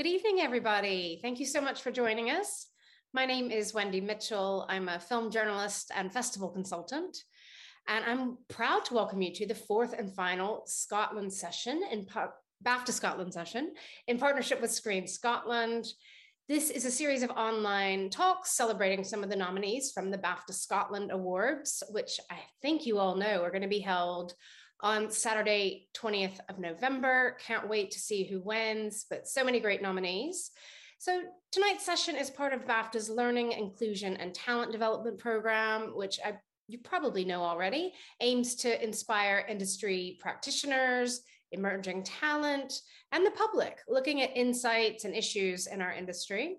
Good evening, everybody. Thank you so much for joining us. My name is Wendy Mitchell. I'm a film journalist and festival consultant. And I'm proud to welcome you to the fourth and final Scotland session in BAFTA Scotland session in partnership with Screen Scotland. This is a series of online talks celebrating some of the nominees from the BAFTA Scotland Awards, which I think you all know are going to be held on Saturday, 20th of November. Can't wait to see who wins, but so many great nominees. So tonight's session is part of BAFTA's Learning, Inclusion, and Talent Development Program, which I, you probably know already, aims to inspire industry practitioners, emerging talent, and the public looking at insights and issues in our industry.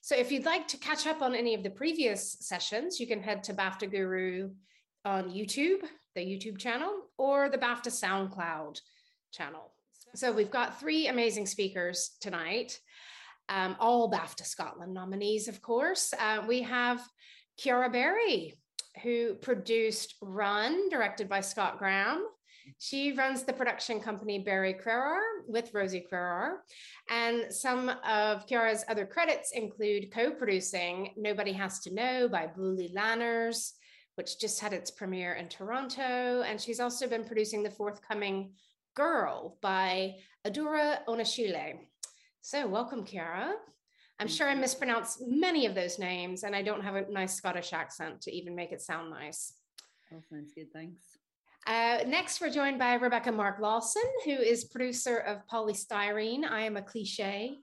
So if you'd like to catch up on any of the previous sessions, you can head to BAFTA Guru on YouTube the YouTube channel or the BAFTA SoundCloud channel. So we've got three amazing speakers tonight, um, all BAFTA Scotland nominees, of course. Uh, we have Ciara Barry, who produced Run, directed by Scott Graham. She runs the production company Barry Crerar with Rosie Crerar. And some of Ciara's other credits include co producing Nobody Has to Know by Bouli Lanners, which just had its premiere in Toronto. And she's also been producing the forthcoming Girl by Adura Onashile. So, welcome, Ciara. I'm sure I mispronounced many of those names, and I don't have a nice Scottish accent to even make it sound nice. Oh, sounds good. Thanks. Uh, next, we're joined by Rebecca Mark Lawson, who is producer of Polystyrene. I am a cliche.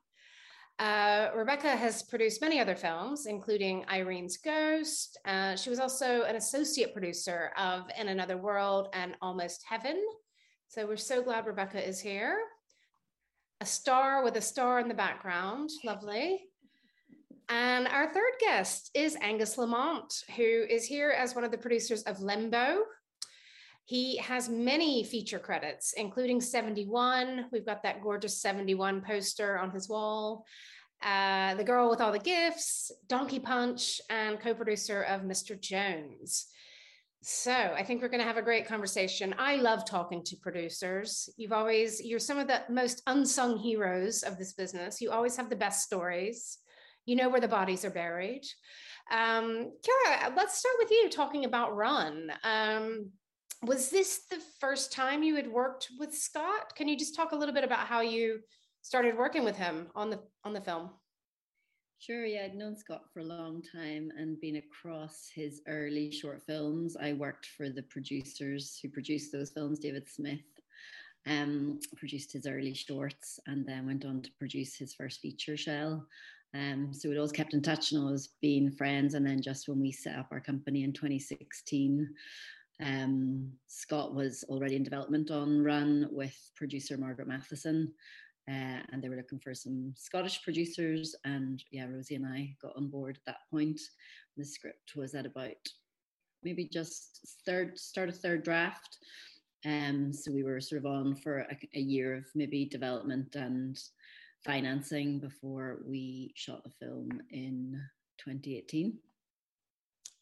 Uh, Rebecca has produced many other films, including Irene's Ghost. Uh, she was also an associate producer of In Another World and Almost Heaven. So we're so glad Rebecca is here. A star with a star in the background. Lovely. And our third guest is Angus Lamont, who is here as one of the producers of Limbo. He has many feature credits, including 71. We've got that gorgeous 71 poster on his wall. Uh, the Girl with All the Gifts, Donkey Punch, and co producer of Mr. Jones. So I think we're going to have a great conversation. I love talking to producers. You've always, you're some of the most unsung heroes of this business. You always have the best stories. You know where the bodies are buried. Um, Ciara, let's start with you talking about Run. Um, was this the first time you had worked with Scott? Can you just talk a little bit about how you started working with him on the on the film? Sure, yeah, I'd known Scott for a long time and been across his early short films. I worked for the producers who produced those films, David Smith, um, produced his early shorts and then went on to produce his first feature shell. Um, so we'd always kept in touch and always been friends. And then just when we set up our company in 2016, um, Scott was already in development on Run with producer Margaret Matheson. Uh, and they were looking for some Scottish producers. And yeah, Rosie and I got on board at that point. The script was at about maybe just third, start a third draft. Um, so we were sort of on for a, a year of maybe development and financing before we shot the film in 2018.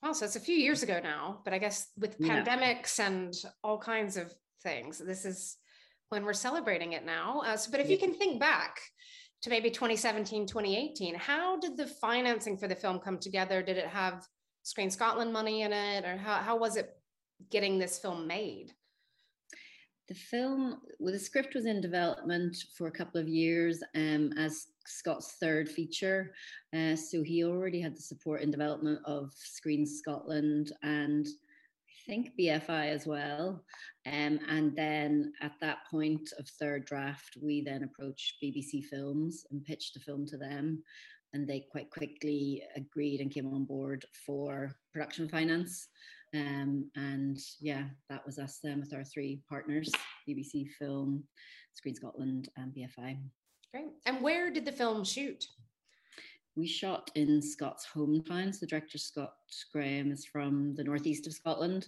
Wow, so it's a few years ago now, but I guess with yeah. pandemics and all kinds of things, this is when we're celebrating it now. Uh, so, but if you can think back to maybe 2017, 2018, how did the financing for the film come together? Did it have Screen Scotland money in it, or how, how was it getting this film made? The film, well, the script was in development for a couple of years um, as Scott's third feature. Uh, so he already had the support and development of Screen Scotland and I think BFI as well. Um, and then at that point of third draft, we then approached BBC Films and pitched the film to them. And they quite quickly agreed and came on board for production finance. Um, and yeah, that was us then with our three partners BBC Film, Screen Scotland, and BFI. Great. And where did the film shoot? we shot in Scott's hometown. So the director Scott Graham is from the northeast of Scotland,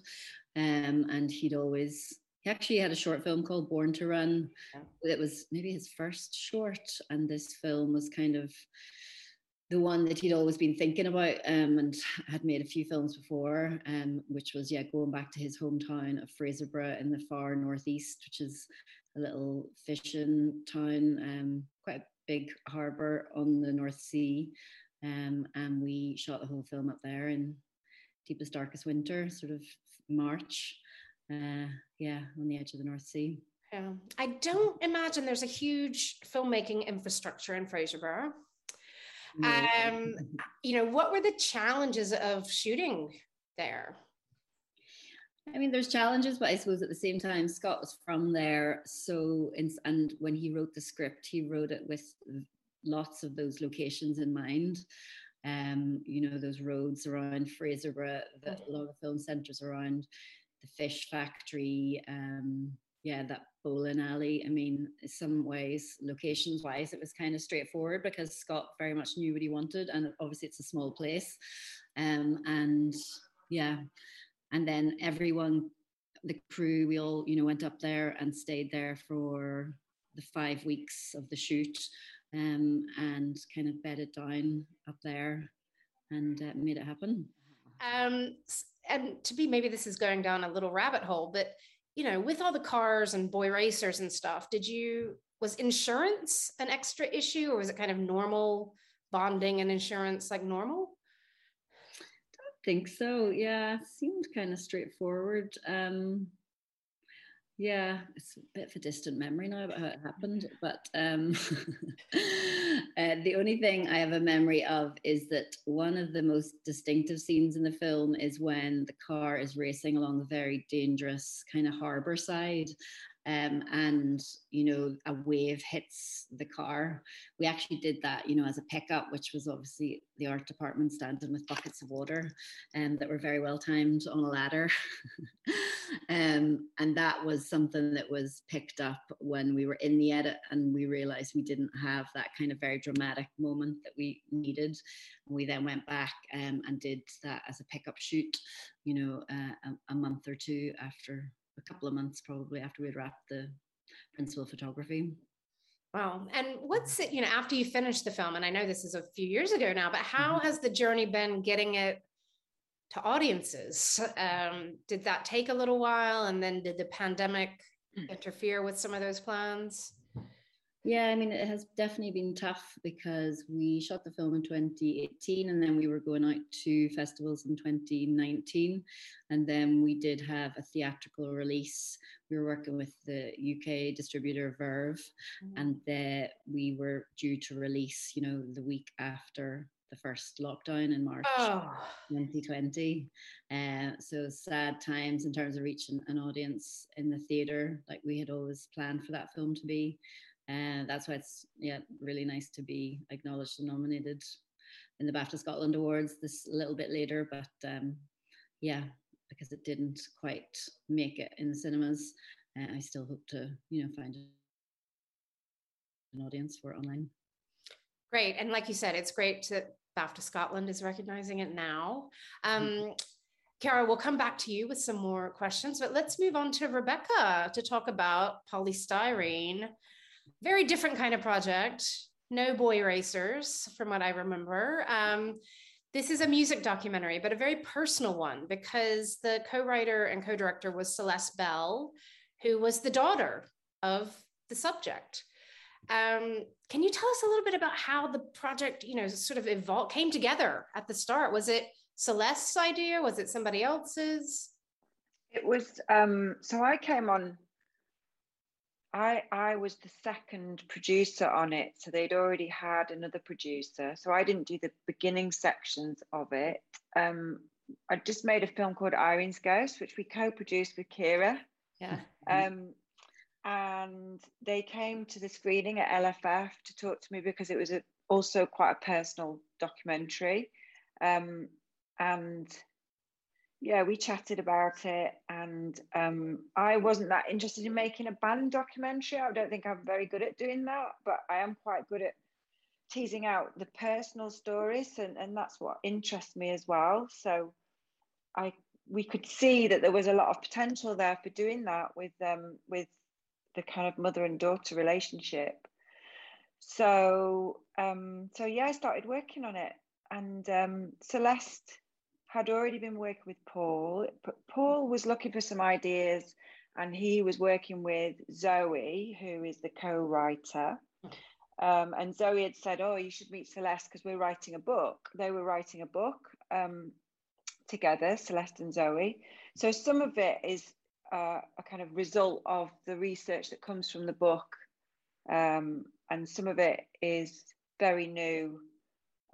um, and he'd always he actually had a short film called Born to Run. It was maybe his first short, and this film was kind of the one that he'd always been thinking about um, and had made a few films before, um, which was yeah going back to his hometown of Fraserburgh in the far northeast, which is a little fishing town, um, quite a big harbour on the North Sea. Um, and we shot the whole film up there in deepest, darkest winter, sort of March. Uh, yeah, on the edge of the North Sea. Yeah. I don't imagine there's a huge filmmaking infrastructure in Fraserburgh. No. Um, you know, what were the challenges of shooting there? I mean, there's challenges, but I suppose at the same time, Scott was from there. So, and when he wrote the script, he wrote it with lots of those locations in mind. Um, you know, those roads around Fraserburgh, the, a lot of film centres around the fish factory, um, yeah, that bowling alley. I mean, in some ways, locations wise, it was kind of straightforward because Scott very much knew what he wanted, and obviously it's a small place. Um, and yeah, and then everyone, the crew, we all you know went up there and stayed there for the five weeks of the shoot, um, and kind of bedded down up there and uh, made it happen. Um, and to be maybe this is going down a little rabbit hole, but you know, with all the cars and boy racers and stuff, did you was insurance an extra issue or was it kind of normal bonding and insurance like normal? Think so. Yeah, seemed kind of straightforward. Um yeah, it's a bit of a distant memory now about how it happened. But um, uh, the only thing I have a memory of is that one of the most distinctive scenes in the film is when the car is racing along a very dangerous kind of harbor side um, and you know a wave hits the car. We actually did that you know as a pickup which was obviously the art department standing with buckets of water and um, that were very well timed on a ladder. Um, and that was something that was picked up when we were in the edit and we realized we didn't have that kind of very dramatic moment that we needed. And we then went back um, and did that as a pickup shoot you know uh, a, a month or two after a couple of months probably after we'd wrapped the principal photography. Wow. And what's it, you know, after you finished the film, and I know this is a few years ago now, but how mm-hmm. has the journey been getting it to audiences? Um, did that take a little while? And then did the pandemic mm. interfere with some of those plans? Yeah, I mean, it has definitely been tough because we shot the film in 2018 and then we were going out to festivals in 2019. And then we did have a theatrical release. We were working with the UK distributor Verve, mm-hmm. and the, we were due to release, you know, the week after the first lockdown in March oh. 2020. Uh, so sad times in terms of reaching an audience in the theatre, like we had always planned for that film to be and that's why it's yeah really nice to be acknowledged and nominated in the BAFTA Scotland Awards this a little bit later, but um, yeah, because it didn't quite make it in the cinemas, uh, I still hope to you know find an audience for online. Great, and like you said, it's great that BAFTA Scotland is recognizing it now. Um, Kara, we'll come back to you with some more questions, but let's move on to Rebecca to talk about polystyrene very different kind of project. No boy racers, from what I remember. Um, this is a music documentary, but a very personal one because the co writer and co director was Celeste Bell, who was the daughter of the subject. Um, can you tell us a little bit about how the project, you know, sort of evolved, came together at the start? Was it Celeste's idea? Was it somebody else's? It was. Um, so I came on I I was the second producer on it, so they'd already had another producer. So I didn't do the beginning sections of it. Um, I just made a film called Irene's Ghost, which we co-produced with Ciara. Yeah. Um, and they came to the screening at LFF to talk to me because it was a, also quite a personal documentary. Um, and yeah, we chatted about it, and um, I wasn't that interested in making a band documentary. I don't think I'm very good at doing that, but I am quite good at teasing out the personal stories, and, and that's what interests me as well. So, I we could see that there was a lot of potential there for doing that with um with the kind of mother and daughter relationship. So um, so yeah, I started working on it, and um, Celeste had already been working with Paul. Paul was looking for some ideas and he was working with Zoe, who is the co writer. Um, and Zoe had said, "Oh, you should meet Celeste because we're writing a book." They were writing a book um, together, Celeste and Zoe. So some of it is uh, a kind of result of the research that comes from the book, um, and some of it is very new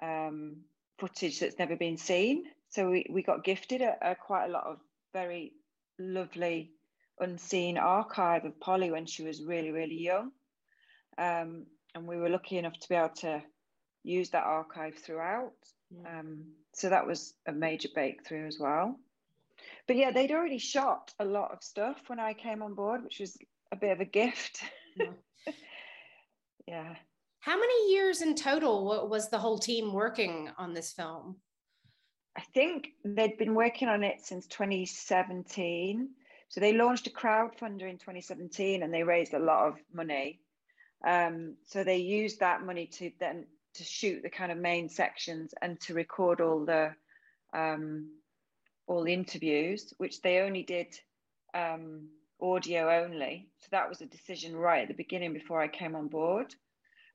um, footage that's never been seen. So we, we got gifted a, a quite a lot of very lovely unseen archive of Polly when she was really, really young. Um, and we were lucky enough to be able to use that archive throughout. Um, so that was a major breakthrough as well. But yeah, they'd already shot a lot of stuff when I came on board, which was a bit of a gift. Yeah. yeah. How many years in total was the whole team working on this film? I think they'd been working on it since 2017. So they launched a crowdfunder in 2017 and they raised a lot of money. Um, so they used that money to then to shoot the kind of main sections and to record all the um, all the interviews, which they only did um, audio only. So that was a decision right at the beginning before I came on board.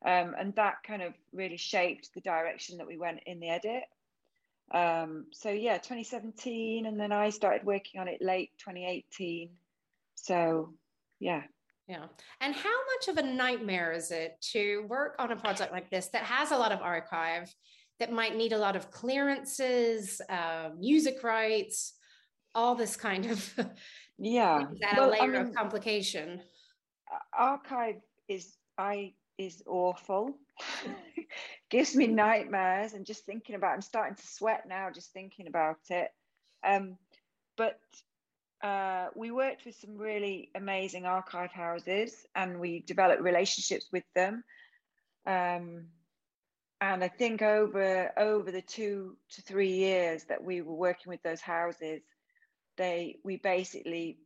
Um, and that kind of really shaped the direction that we went in the edit. Um, so yeah, 2017, and then I started working on it late 2018. So yeah. Yeah. And how much of a nightmare is it to work on a project like this that has a lot of archive, that might need a lot of clearances, uh, music rights, all this kind of yeah, that well, a layer I mean, of complication. Archive is I is awful. Gives me nightmares and just thinking about. I'm starting to sweat now just thinking about it. Um, but uh, we worked with some really amazing archive houses and we developed relationships with them. Um, and I think over over the two to three years that we were working with those houses, they we basically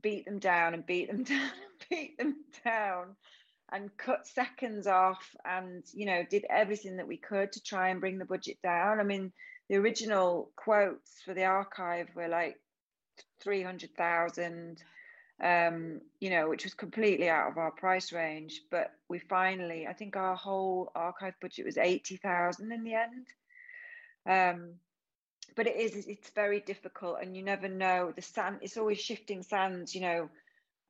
beat them down and beat them down and beat them down and cut seconds off and you know did everything that we could to try and bring the budget down. I mean the original quotes for the archive were like 300,000 um you know which was completely out of our price range. But we finally i think our whole archive budget was 80,000 in the end. Um but it is it's very difficult and you never know. The sand it's always shifting sands you know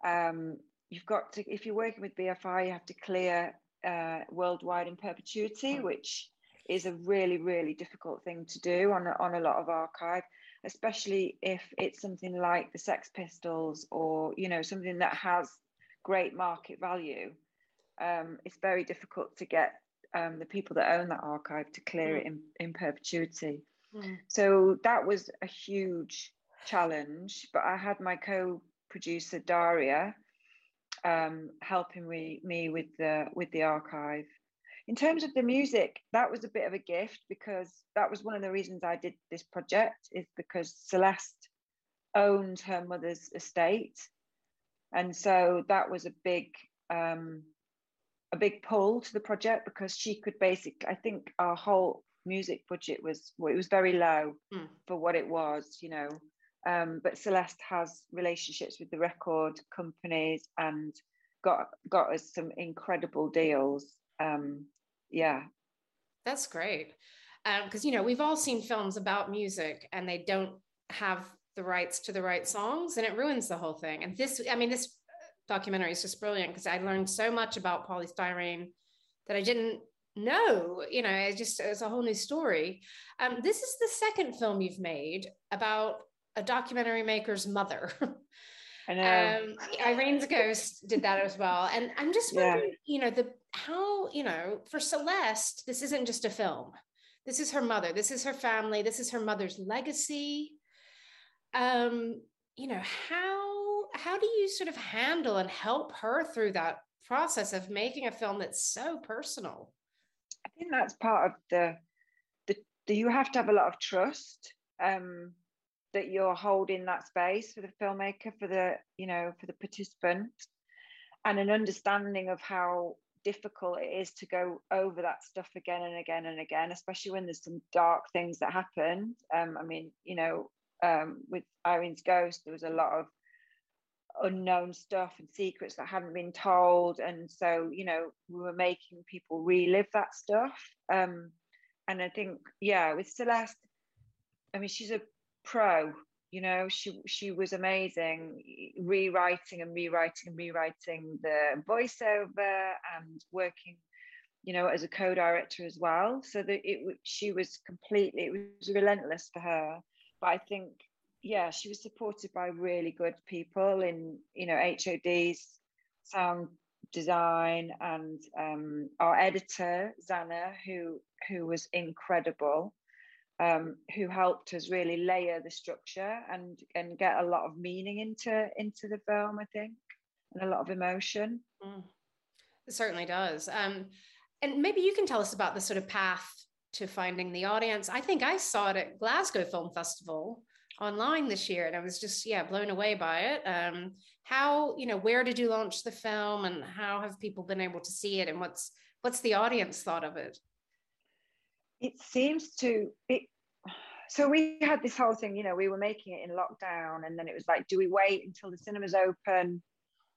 um you've got to if you're working with bfi you have to clear uh, worldwide in perpetuity which is a really really difficult thing to do on a, on a lot of archive especially if it's something like the sex pistols or you know something that has great market value um, it's very difficult to get um, the people that own that archive to clear mm. it in, in perpetuity mm. so that was a huge challenge but i had my co-producer daria um, helping me, me with the with the archive. In terms of the music, that was a bit of a gift because that was one of the reasons I did this project is because Celeste owned her mother's estate, and so that was a big um, a big pull to the project because she could basically. I think our whole music budget was well, it was very low mm. for what it was, you know. Um, but Celeste has relationships with the record companies and got got us some incredible deals. Um, yeah, that's great. Because um, you know we've all seen films about music and they don't have the rights to the right songs and it ruins the whole thing. And this, I mean, this documentary is just brilliant because I learned so much about polystyrene that I didn't know. You know, it just it's a whole new story. Um, this is the second film you've made about a documentary maker's mother. I know. Um, Irene's Ghost did that as well. And I'm just wondering, yeah. you know, the how, you know, for Celeste, this isn't just a film. This is her mother. This is her family. This is her mother's legacy. Um, you know, how how do you sort of handle and help her through that process of making a film that's so personal? I think that's part of the the, the you have to have a lot of trust. Um, that you're holding that space for the filmmaker for the you know for the participant and an understanding of how difficult it is to go over that stuff again and again and again especially when there's some dark things that happen um, i mean you know um, with irene's ghost there was a lot of unknown stuff and secrets that hadn't been told and so you know we were making people relive that stuff. Um and i think yeah with celeste i mean she's a pro you know she she was amazing rewriting and rewriting and rewriting the voiceover and working you know as a co-director as well. So that it she was completely it was relentless for her. But i think yeah, she was supported by really good people in, you know, HOD's sound design and um, our editor, Zana, who, who was incredible, um, who helped us really layer the structure and, and get a lot of meaning into, into the film, I think, and a lot of emotion. Mm. It certainly does. Um, and maybe you can tell us about the sort of path to finding the audience. I think I saw it at Glasgow Film Festival online this year and i was just yeah blown away by it um how you know where did you launch the film and how have people been able to see it and what's what's the audience thought of it it seems to it so we had this whole thing you know we were making it in lockdown and then it was like do we wait until the cinemas open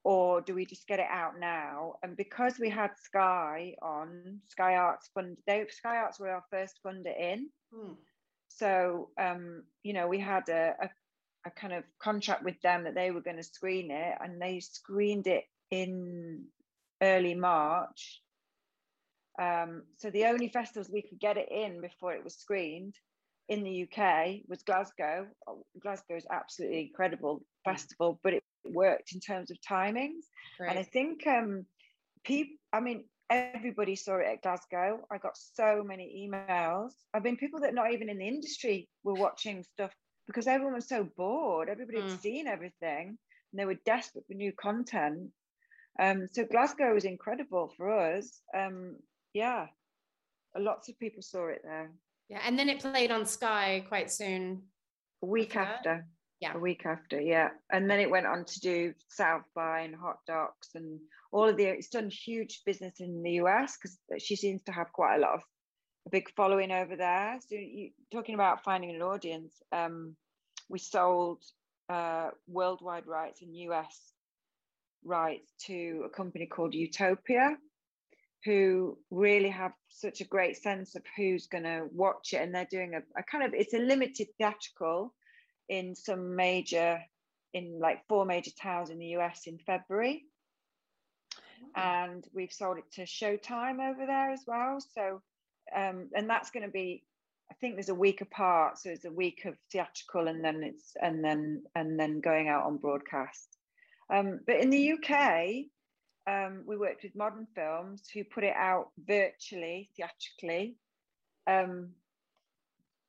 or do we just get it out now and because we had sky on sky arts fund they sky arts were our first funder in hmm. So, um, you know, we had a, a, a kind of contract with them that they were going to screen it, and they screened it in early March. Um, so the only festivals we could get it in before it was screened in the UK was Glasgow. Oh, Glasgow is absolutely incredible festival, but it worked in terms of timings. And I think um, people, I mean, everybody saw it at Glasgow. I got so many emails. I mean, people that not even in the industry were watching stuff because everyone was so bored. Everybody mm. had seen everything and they were desperate for new content. Um, so Glasgow was incredible for us. Um, yeah, lots of people saw it there. Yeah, and then it played on Sky quite soon. A week after yeah. A week after yeah. And then it went on to do south by and hot docs and all of the it's done huge business in the us because she seems to have quite a lot of a big following over there. So you talking about finding an audience um we sold uh worldwide rights and us rights to a company called utopia who really have such a great sense of who's going to watch it and they're doing a, a kind of it's a limited theatrical in some major, in like four major towns in the US in February. Oh. And we've sold it to Showtime over there as well. So, um, and that's going to be, I think there's a week apart. So it's a week of theatrical and then it's, and then, and then going out on broadcast. Um, but in the UK, um, we worked with Modern Films who put it out virtually, theatrically. Um,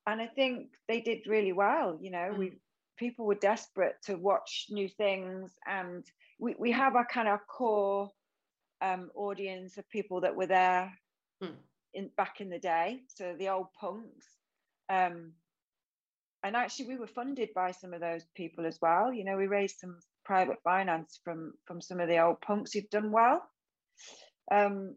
and I think they did really well. You know, mm. we people were desperate to watch new things, and we we have our kind of core um, audience of people that were there mm. in back in the day, so the old punks. Um, and actually, we were funded by some of those people as well. You know, we raised some private finance from from some of the old punks who've done well. Um,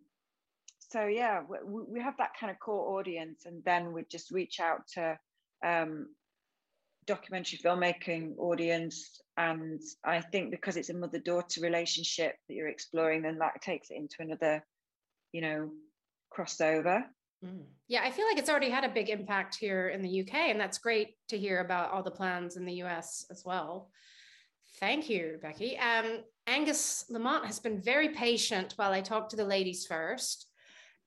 so yeah we, we have that kind of core audience and then we just reach out to um, documentary filmmaking audience and i think because it's a mother-daughter relationship that you're exploring then that takes it into another you know crossover mm. yeah i feel like it's already had a big impact here in the uk and that's great to hear about all the plans in the us as well thank you becky um, angus lamont has been very patient while i talk to the ladies first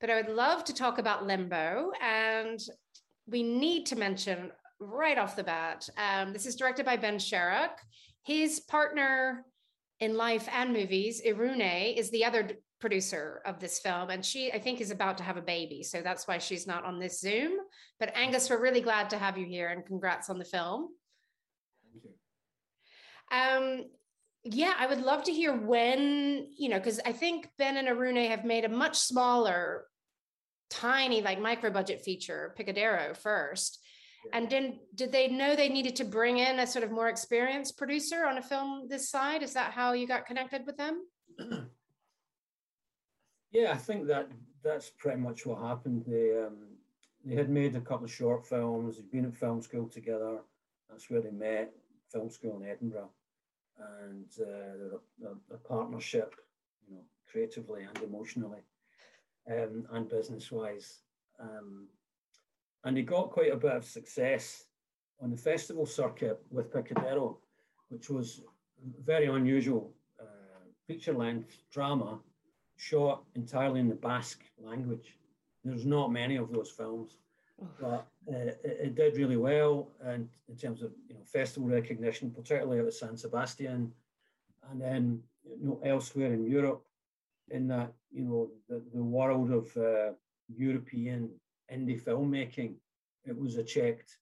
but I would love to talk about Limbo. And we need to mention right off the bat um, this is directed by Ben Sharrock. His partner in life and movies, Irune, is the other producer of this film. And she, I think, is about to have a baby. So that's why she's not on this Zoom. But Angus, we're really glad to have you here and congrats on the film. Thank you. Um, yeah, I would love to hear when, you know, because I think Ben and Irune have made a much smaller tiny like micro budget feature Pikadero first. And then did they know they needed to bring in a sort of more experienced producer on a film this side? Is that how you got connected with them? Yeah i think that that's pretty much what happened. They um, they had made a couple of short films. They'd been at film school together. That's where they met film school in edinburgh and uh, partnership, you know, creatively and emotionally, um, and business-wise. Um, and he got quite a bit of success on the festival circuit with Pikadero, which was very unusual uh, feature-length drama shot entirely in the Basque language. There's not many of those films. But uh, it, it, did really well and in terms of you know festival recognition, particularly of San Sebastian, and then you know elsewhere in Europe, in that you know the, the world of uh, European indie filmmaking, it was a checked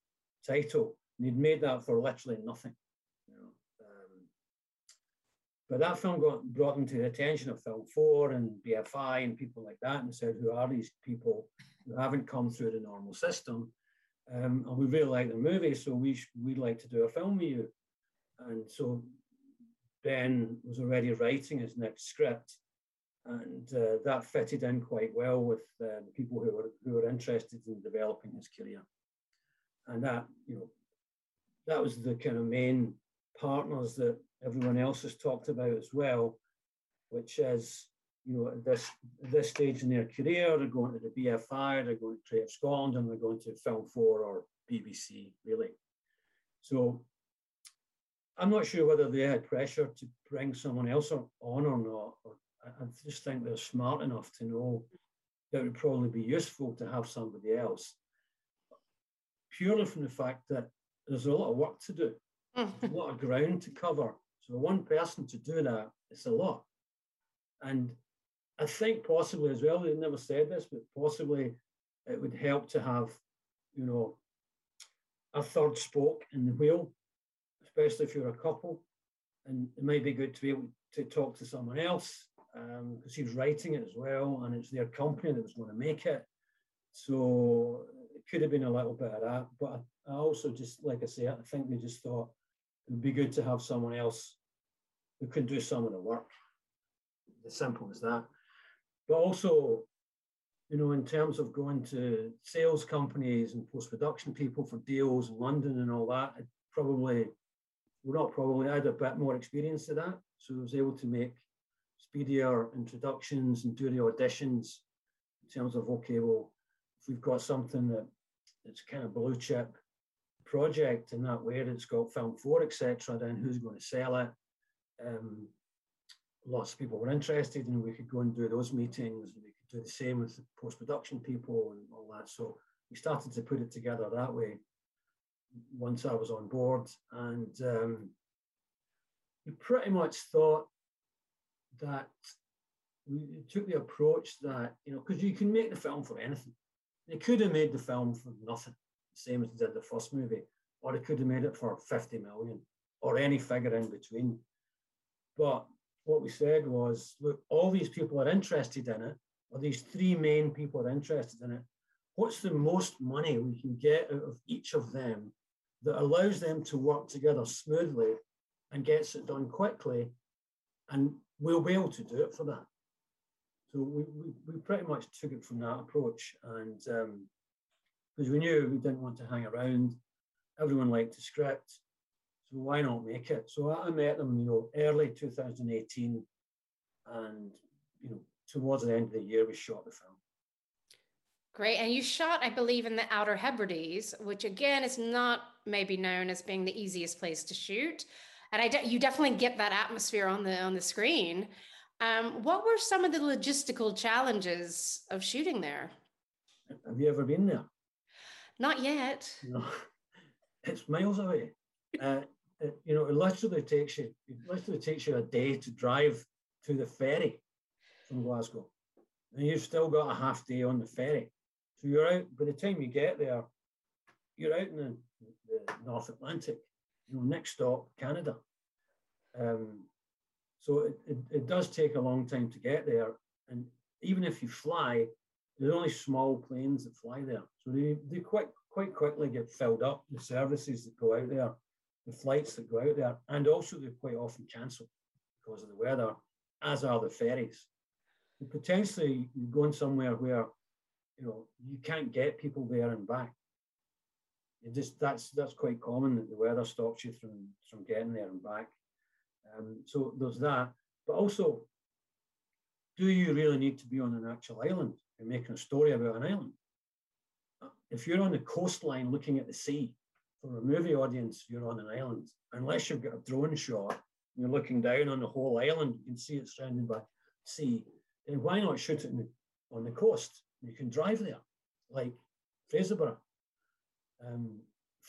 title. And he'd made that for literally nothing. Um, but that film got brought into the attention of Film 4 and BFI and people like that and said, who are these people who haven't come through the normal system? Um, and we really like the movie, so we we'd like to do a film with you. And so Ben was already writing his next script, and uh, that fitted in quite well with uh, the people who were who were interested in developing his career. And that you know, that was the kind of main partners that everyone else has talked about as well, which is you know, at this this stage in their career, they're going to the BFI, they're going to Creative Scotland, and they're going to Film 4 or BBC, really. So I'm not sure whether they had pressure to bring someone else on or not. Or I just think they're smart enough to know that it would probably be useful to have somebody else, purely from the fact that there's a lot of work to do, a lot of ground to cover. So one person to do that, it's a lot. And I think possibly as well, they never said this, but possibly it would help to have, you know, a third spoke in the wheel, especially if you're a couple. And it might be good to be able to talk to someone else because um, he's writing it as well, and it's their company that was going to make it. So it could have been a little bit of that. But I also just, like I say, I think they just thought it would be good to have someone else who can do some of the work. As simple as that but also, you know, in terms of going to sales companies and post production people for deals in London and all that, it probably, well, not probably, I had a bit more experience to that. So I was able to make speedier introductions and do the auditions in terms of, okay, well, if we've got something that it's kind of blue chip project in that way, it's got film four, etc., then who's going to sell it? Um, lots of people were interested and we could go and do those meetings and we could do the same with the post-production people and all that. So we started to put it together that way once I was on board. And um, we pretty much thought that we took the approach that, you know, because you can make the film for anything. They could have made the film for nothing, same as they did the first movie, or they could have made it for 50 million or any figure in between. But what we said was, look, all these people are interested in it, or these three main people are interested in it. What's the most money we can get out of each of them that allows them to work together smoothly and gets it done quickly? And we'll be able to do it for that. So we, we, we pretty much took it from that approach. And um, because we knew we didn't want to hang around, everyone liked the script. So why not make it? So I met them, you know, early 2018, and you know, towards the end of the year, we shot the film. Great, and you shot, I believe, in the Outer Hebrides, which again is not maybe known as being the easiest place to shoot. And I de- you definitely get that atmosphere on the on the screen. Um, what were some of the logistical challenges of shooting there? Have you ever been there? Not yet. No, it's miles away. Uh, it, you know, it literally takes you, it literally takes you a day to drive to the ferry from Glasgow. And you've still got a half day on the ferry. So you're out, by the time you get there, you're out in the, the North Atlantic, you know, next stop, Canada. Um, so it, it, it, does take a long time to get there. And even if you fly, there's only small planes that fly there. So they, they quite, quite quickly get filled up, the services that go out there the flights that go out there, and also they're quite often cancelled because of the weather, as are the ferries. And potentially, you're going somewhere where you know you can't get people there and back. It just that's that's quite common that the weather stops you from from getting there and back. Um, so there's that. But also, do you really need to be on an actual island and making a story about an island? If you're on the coastline looking at the sea, for a movie audience, you're on an island. Unless you've got a drone shot, you're looking down on the whole island, you can see it surrounded by sea. Then why not shoot it the, on the coast? You can drive there, like Fraserburgh. Um,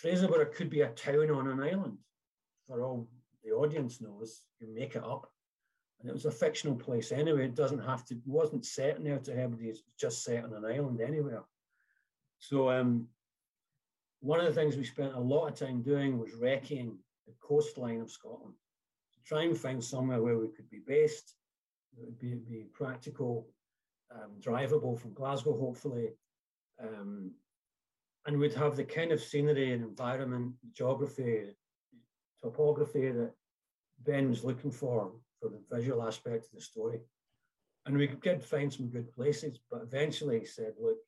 Fraserburgh could be a town on an island, for all the audience knows. You make it up, and it was a fictional place anyway. It doesn't have to. Wasn't set in to Hebrides. It's just set on an island anywhere. So um, one of the things we spent a lot of time doing was recceing the coastline of Scotland to try and find somewhere where we could be based, that would be, be practical, um, drivable from Glasgow, hopefully, um, and we'd have the kind of scenery and environment, geography, topography that Ben was looking for for the visual aspect of the story. And we could find some good places, but eventually he said, look,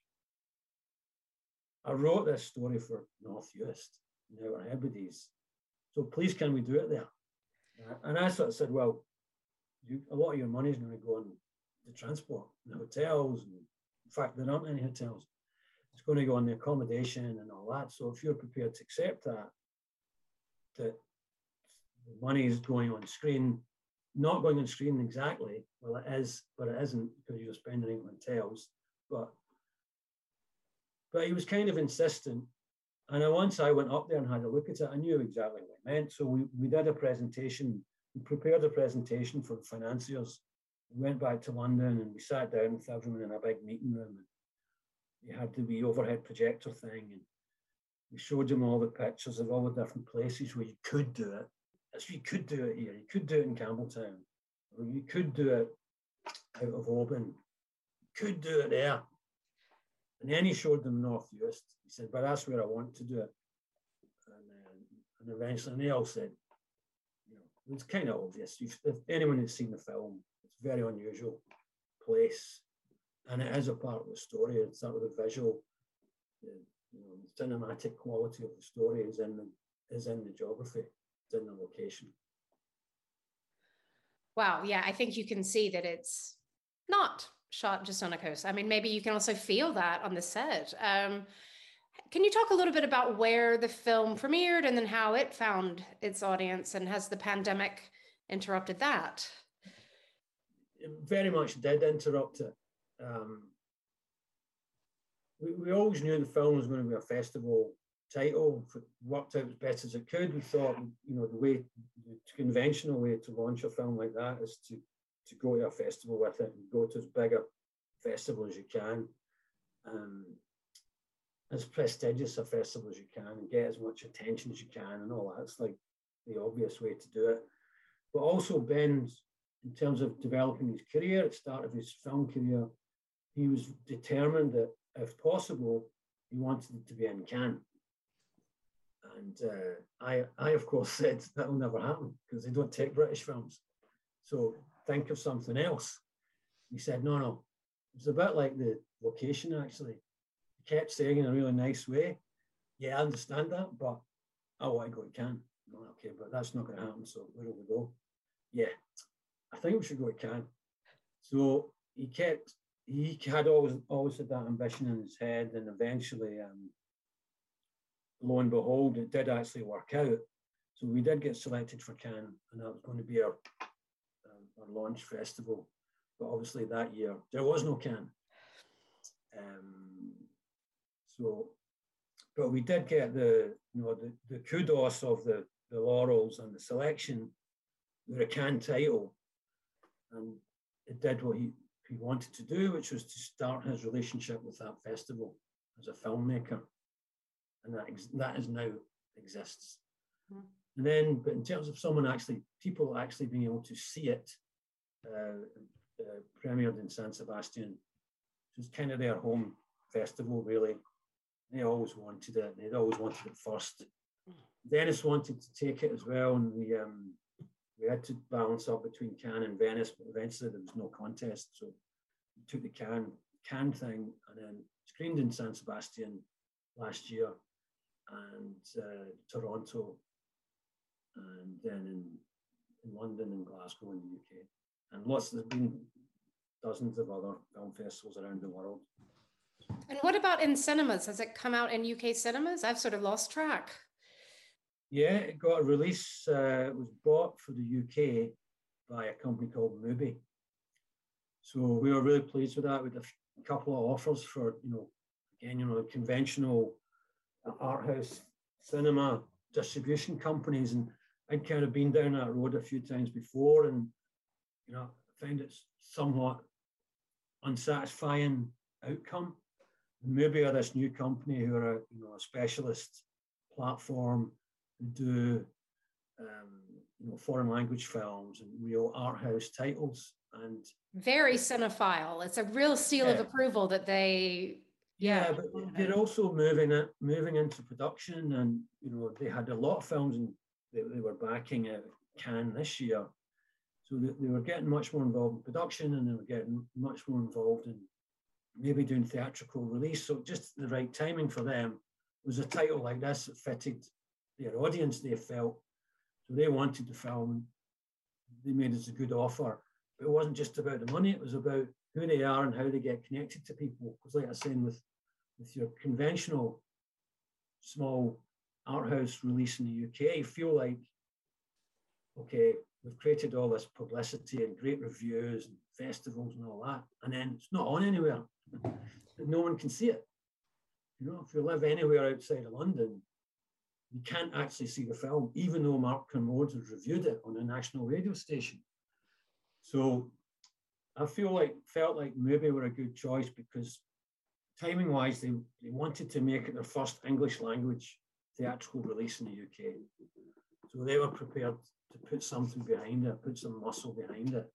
I wrote this story for North Uist, now Hebrides. So please, can we do it there? Uh, and I sort of said, well, you, a lot of your money is going to go on the transport, the hotels. And in fact, there aren't any hotels. It's going to go on the accommodation and all that. So if you're prepared to accept that, that the money is going on screen, not going on screen exactly. Well, it is, but it isn't because you're spending it on hotels. But but he was kind of insistent. And once I went up there and had a look at it, I knew exactly what it meant. So we, we did a presentation, we prepared a presentation for the financiers. We went back to London and we sat down with everyone in a big meeting room. And we had the wee overhead projector thing. And we showed them all the pictures of all the different places where you could do it. As you could do it here, you could do it in Campbeltown, or you could do it out of Oban, you could do it there. And then he showed them North Uist. He said, but that's where I want to do it. And, uh, and eventually, and they all said, you know, it's kind of obvious. If, if anyone has seen the film, it's very unusual place. And it is a part of the story. It's sort of the visual, the, you know, the cinematic quality of the story is in the, is in the geography, in the location. Wow. Yeah. I think you can see that it's not shot just on a coast. I mean, maybe you can also feel that on the set. Um, can you talk a little bit about where the film premiered and then how it found its audience and has the pandemic interrupted that? It very much did interrupt it. Um, we, we always knew the film was going to be a festival title. Worked out as best as it could. We thought, you know, the way, the conventional way to launch a film like that is to to go to a festival with it and go to as big a festival as you can, um, as prestigious a festival as you can, and get as much attention as you can, and all that. It's like the obvious way to do it. But also, Ben, in terms of developing his career, at the start of his film career, he was determined that if possible, he wanted it to be in Cannes. And uh, I, I, of course, said that will never happen because they don't take British films. So think of something else. He said, no, no. It's a bit like the location, actually. He kept saying in a really nice way, yeah, I understand that, but I want to go to Cannes. okay, but that's not going to happen. So where do we go? Yeah, I think we should go to Cannes. So he kept, he had always always had that ambition in his head, and eventually, um, lo and behold, it did actually work out. So we did get selected for Cannes, and that was going to be our our launch festival. But obviously that year there was no Cannes. Um, so, but we did get the you know the, the kudos of the the laurels and the selection the Cannes title, and it did what he he wanted to do, which was to start his relationship with that festival as a filmmaker, and that that is now exists. Mm. And then, but in terms of someone actually, people actually being able to see it uh, uh, premiered in San Sebastian. which was kind of their home festival, really. They always wanted it. They'd always wanted it first. Venice wanted to take it as well, and we um, we had to balance up between Cannes and Venice, but eventually there was no contest, so we took the Cannes Cannes thing and then screened in San Sebastian last year, and uh, Toronto, and then in in London and Glasgow in the UK. And lots, there's been dozens of other film festivals around the world. And what about in cinemas? Has it come out in UK cinemas? I've sort of lost track. Yeah, it got a release. Uh, it was bought for the UK by a company called Mubi. So we were really pleased with that. We had a couple of offers for, you know, again, you know, conventional art house cinema distribution companies. And I'd kind of been down that road a few times before and, you know, find it somewhat unsatisfying outcome. Maybe this new company who are a, you know, a specialist platform who do um, you know foreign language films and real art house titles and very cinephile. It's a real seal yeah. of approval that they yeah, but they're also moving it, moving into production, and you know they had a lot of films and they, they were backing at Cannes this year, so they, they were getting much more involved in production, and they were getting much more involved in maybe doing theatrical release. So just the right timing for them was a title like this that fitted their audience. They felt so they wanted the film. They made us a good offer, but it wasn't just about the money. It was about who they are and how they get connected to people. Because, like I was saying, with with your conventional small art house release in the UK, you feel like, okay, we've created all this publicity and great reviews and festivals and all that, and then it's not on anywhere. no one can see it. You know, if you live anywhere outside of London, you can't actually see the film, even though Mark Kermode has reviewed it on a national radio station. So I feel like felt like maybe we're a good choice because timing wise, they, they wanted to make it their first English language theatrical release in the UK. So they were prepared to put something behind it, put some muscle behind it,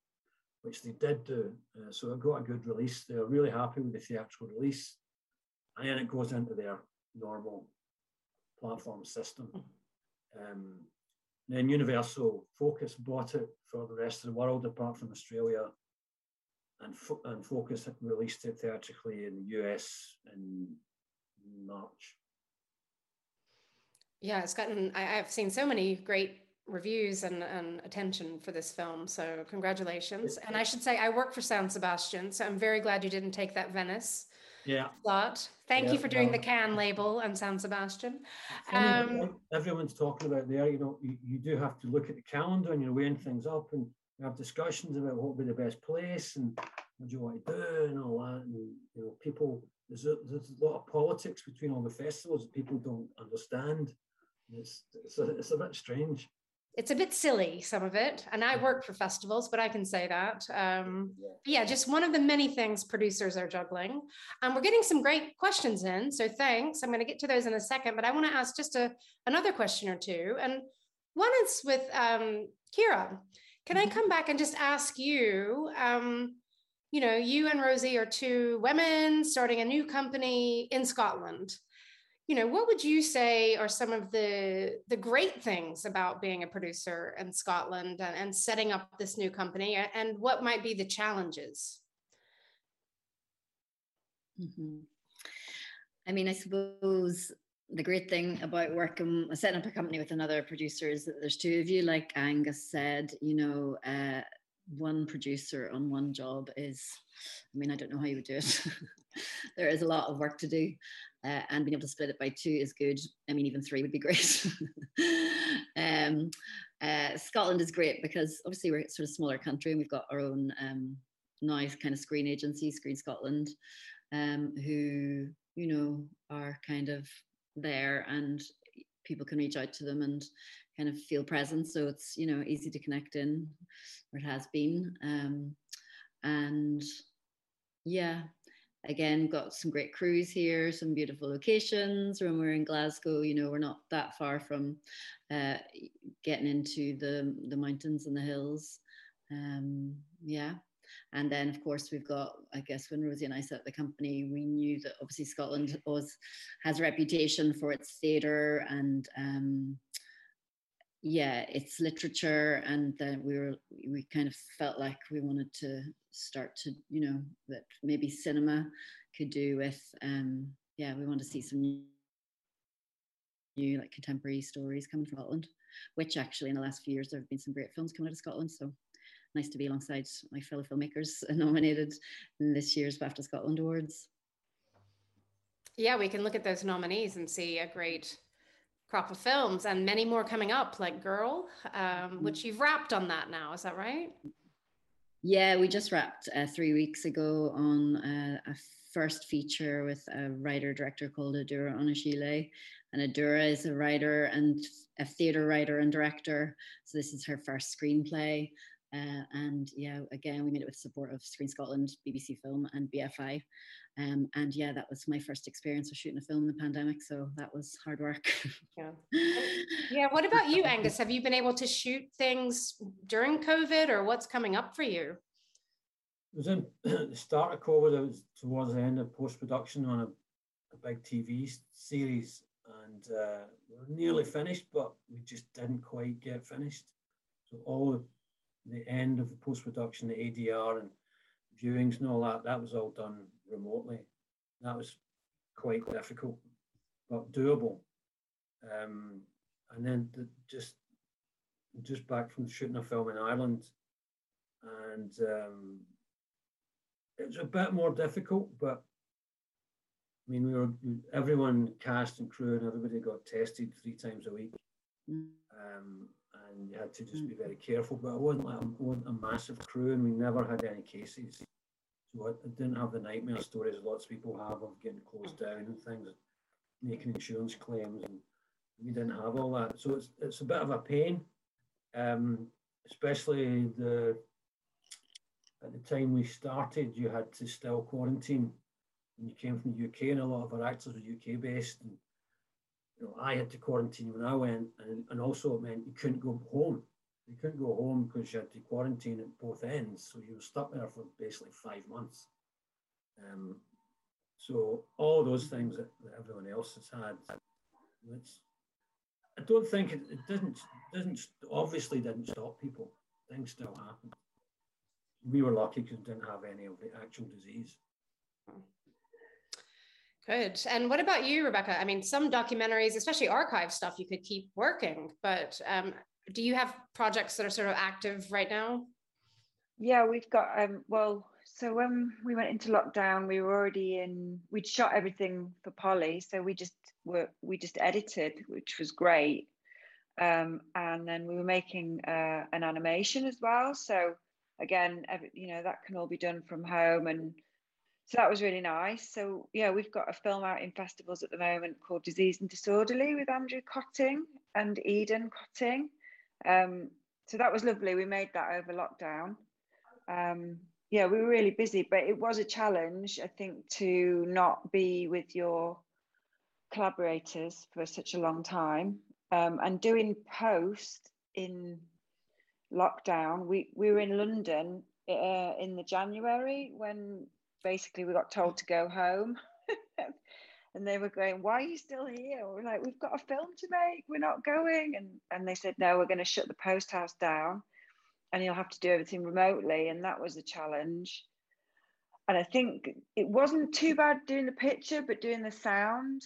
which they did do. Uh, so it got a good release. They were really happy with the theatrical release. And then it goes into their normal platform system. Um, then Universal Focus bought it for the rest of the world, apart from Australia and, Fo- and Focus had released it theatrically in the US in March. Yeah, it's gotten, I, have seen so many great reviews and, and attention for this film. So congratulations. And I should say, I work for San Sebastian, so I'm very glad you didn't take that Venice yeah slot. Thank yeah, you for doing well, the Cannes label and San Sebastian. Um, everyone's talking about there, you know, you, you do have to look at the calendar and you're weighing things up and we have discussions about what would be the best place and what do you want to do and all that. And you know, people there's a, there's a lot of politics between all the festivals that people don't understand. It's it's a, it's a bit strange. It's a bit silly, some of it. And I work for festivals, but I can say that. Um, yeah. yeah, just one of the many things producers are juggling. And we're getting some great questions in. So thanks. I'm going to get to those in a second, but I want to ask just a, another question or two. And one is with um, Ciara. Can I mm-hmm. come back and just ask you? Um, you know, you and Rosie are two women starting a new company in Scotland. You know, what would you say are some of the the great things about being a producer in Scotland and, and setting up this new company, and what might be the challenges? Mm-hmm. I mean, I suppose the great thing about working setting up a company with another producer is that there's two of you like angus said you know uh, one producer on one job is i mean i don't know how you would do it. There is a lot of work to do uh, and being able to split it by two is good. I mean even three would be great. Um, uh, scotland is great because obviously we're sort of smaller country and we've got our own um, nice kind of screen agency screen scotland um, who you know are kind of there and people can reach out to them and kind of feel present. So it's you know easy to connect in or it has been. Um, and yeah again got some great crews here some beautiful locations. When we're in glasgow you know we're not that far from uh, getting into the the mountains and the hills. Um, yeah and then, of course, we've got, I guess, when Rosie and I set up the company, we knew that obviously Scotland was has a reputation for its theatre and um, yeah, its literature, and then we were we kind of felt like we wanted to start to, you know, that maybe cinema could do with, um, yeah, we want to see some new like contemporary stories coming from Scotland, which actually in the last few years there have been some great films coming out of Scotland. So nice to be alongside my fellow filmmakers nominated in this year's BAFTA Scotland Awards. Yeah, we can look at those nominees and see a great crop of films and many more coming up, like Girl, um, mm-hmm. which you've wrapped on that now. Is that right? Yeah, we just wrapped uh, three weeks ago on uh, a first feature with a writer director called Adura Onashile. And Adura is a writer and a theatre writer and director. So this is her first screenplay. Uh, and yeah, again, we made it with support of Screen Scotland, BBC Film, and BFI. Um, and yeah, that was my first experience of shooting a film in the pandemic. So that was hard work. yeah. Yeah. What about you, Angus? Have you been able to shoot things during COVID or what's coming up for you? It was in the start of COVID. It was towards the end of post production on a, a, big TV series, and uh, we were nearly finished, but we just didn't quite get finished. So all the end of the post production, the ADR and viewings and all that, that was all done remotely. That was quite difficult, but doable. Um, and then the, just just back from shooting a film in Ireland, and um, it was a bit more difficult, but I mean, we were everyone cast and crew and everybody got tested three times a week. Mm. Um, and you had to just be very careful. But it wasn't like a, wasn't a massive crew, and we never had any cases. So I, I didn't have the nightmare stories lots of people have of getting closed down and things, making insurance claims, and we didn't have all that. So it's it's a bit of a pain, um, especially the at the time we started, you had to still quarantine when you came from the UK, and a lot of our actors were UK based, and you know, I had to quarantine when I went, and, and also it meant you couldn't go home. You couldn't go home because you had to quarantine at both ends. So you were stuck there for basically five months. Um, so all those things that, that everyone else has had, it's, I don't think it, it doesn't doesn't obviously didn't stop people. Things still happen. We were lucky because we didn't have any of the actual disease. Good. And what about you, Rebecca? I mean, some documentaries, especially archive stuff, you could keep working, but um, do you have projects that are sort of active right now? Yeah, we've got, um, well, so when we went into lockdown, we were already in, we'd shot everything for Polly. So we just were, we just edited, which was great. Um, and then we were making uh, an animation as well. So again, every, you know, that can all be done from home and so that was really nice. So yeah, we've got a film out in festivals at the moment called Diseased and Disorderly with Andrew Kötting and Eden Kötting. Um, so that was lovely. We made that over lockdown. Um, yeah, we were really busy, but it was a challenge, I think, to not be with your collaborators for such a long time. Um, and doing post in lockdown, we, we were in London uh, in the January when basically we got told to go home. and they were going, Why are you still here? We're like, We've got a film to make, we're not going. And and they said, No, we're going to shut the post house down and you'll have to do everything remotely. And that was a challenge. And I think it wasn't too bad doing the picture, but doing the sound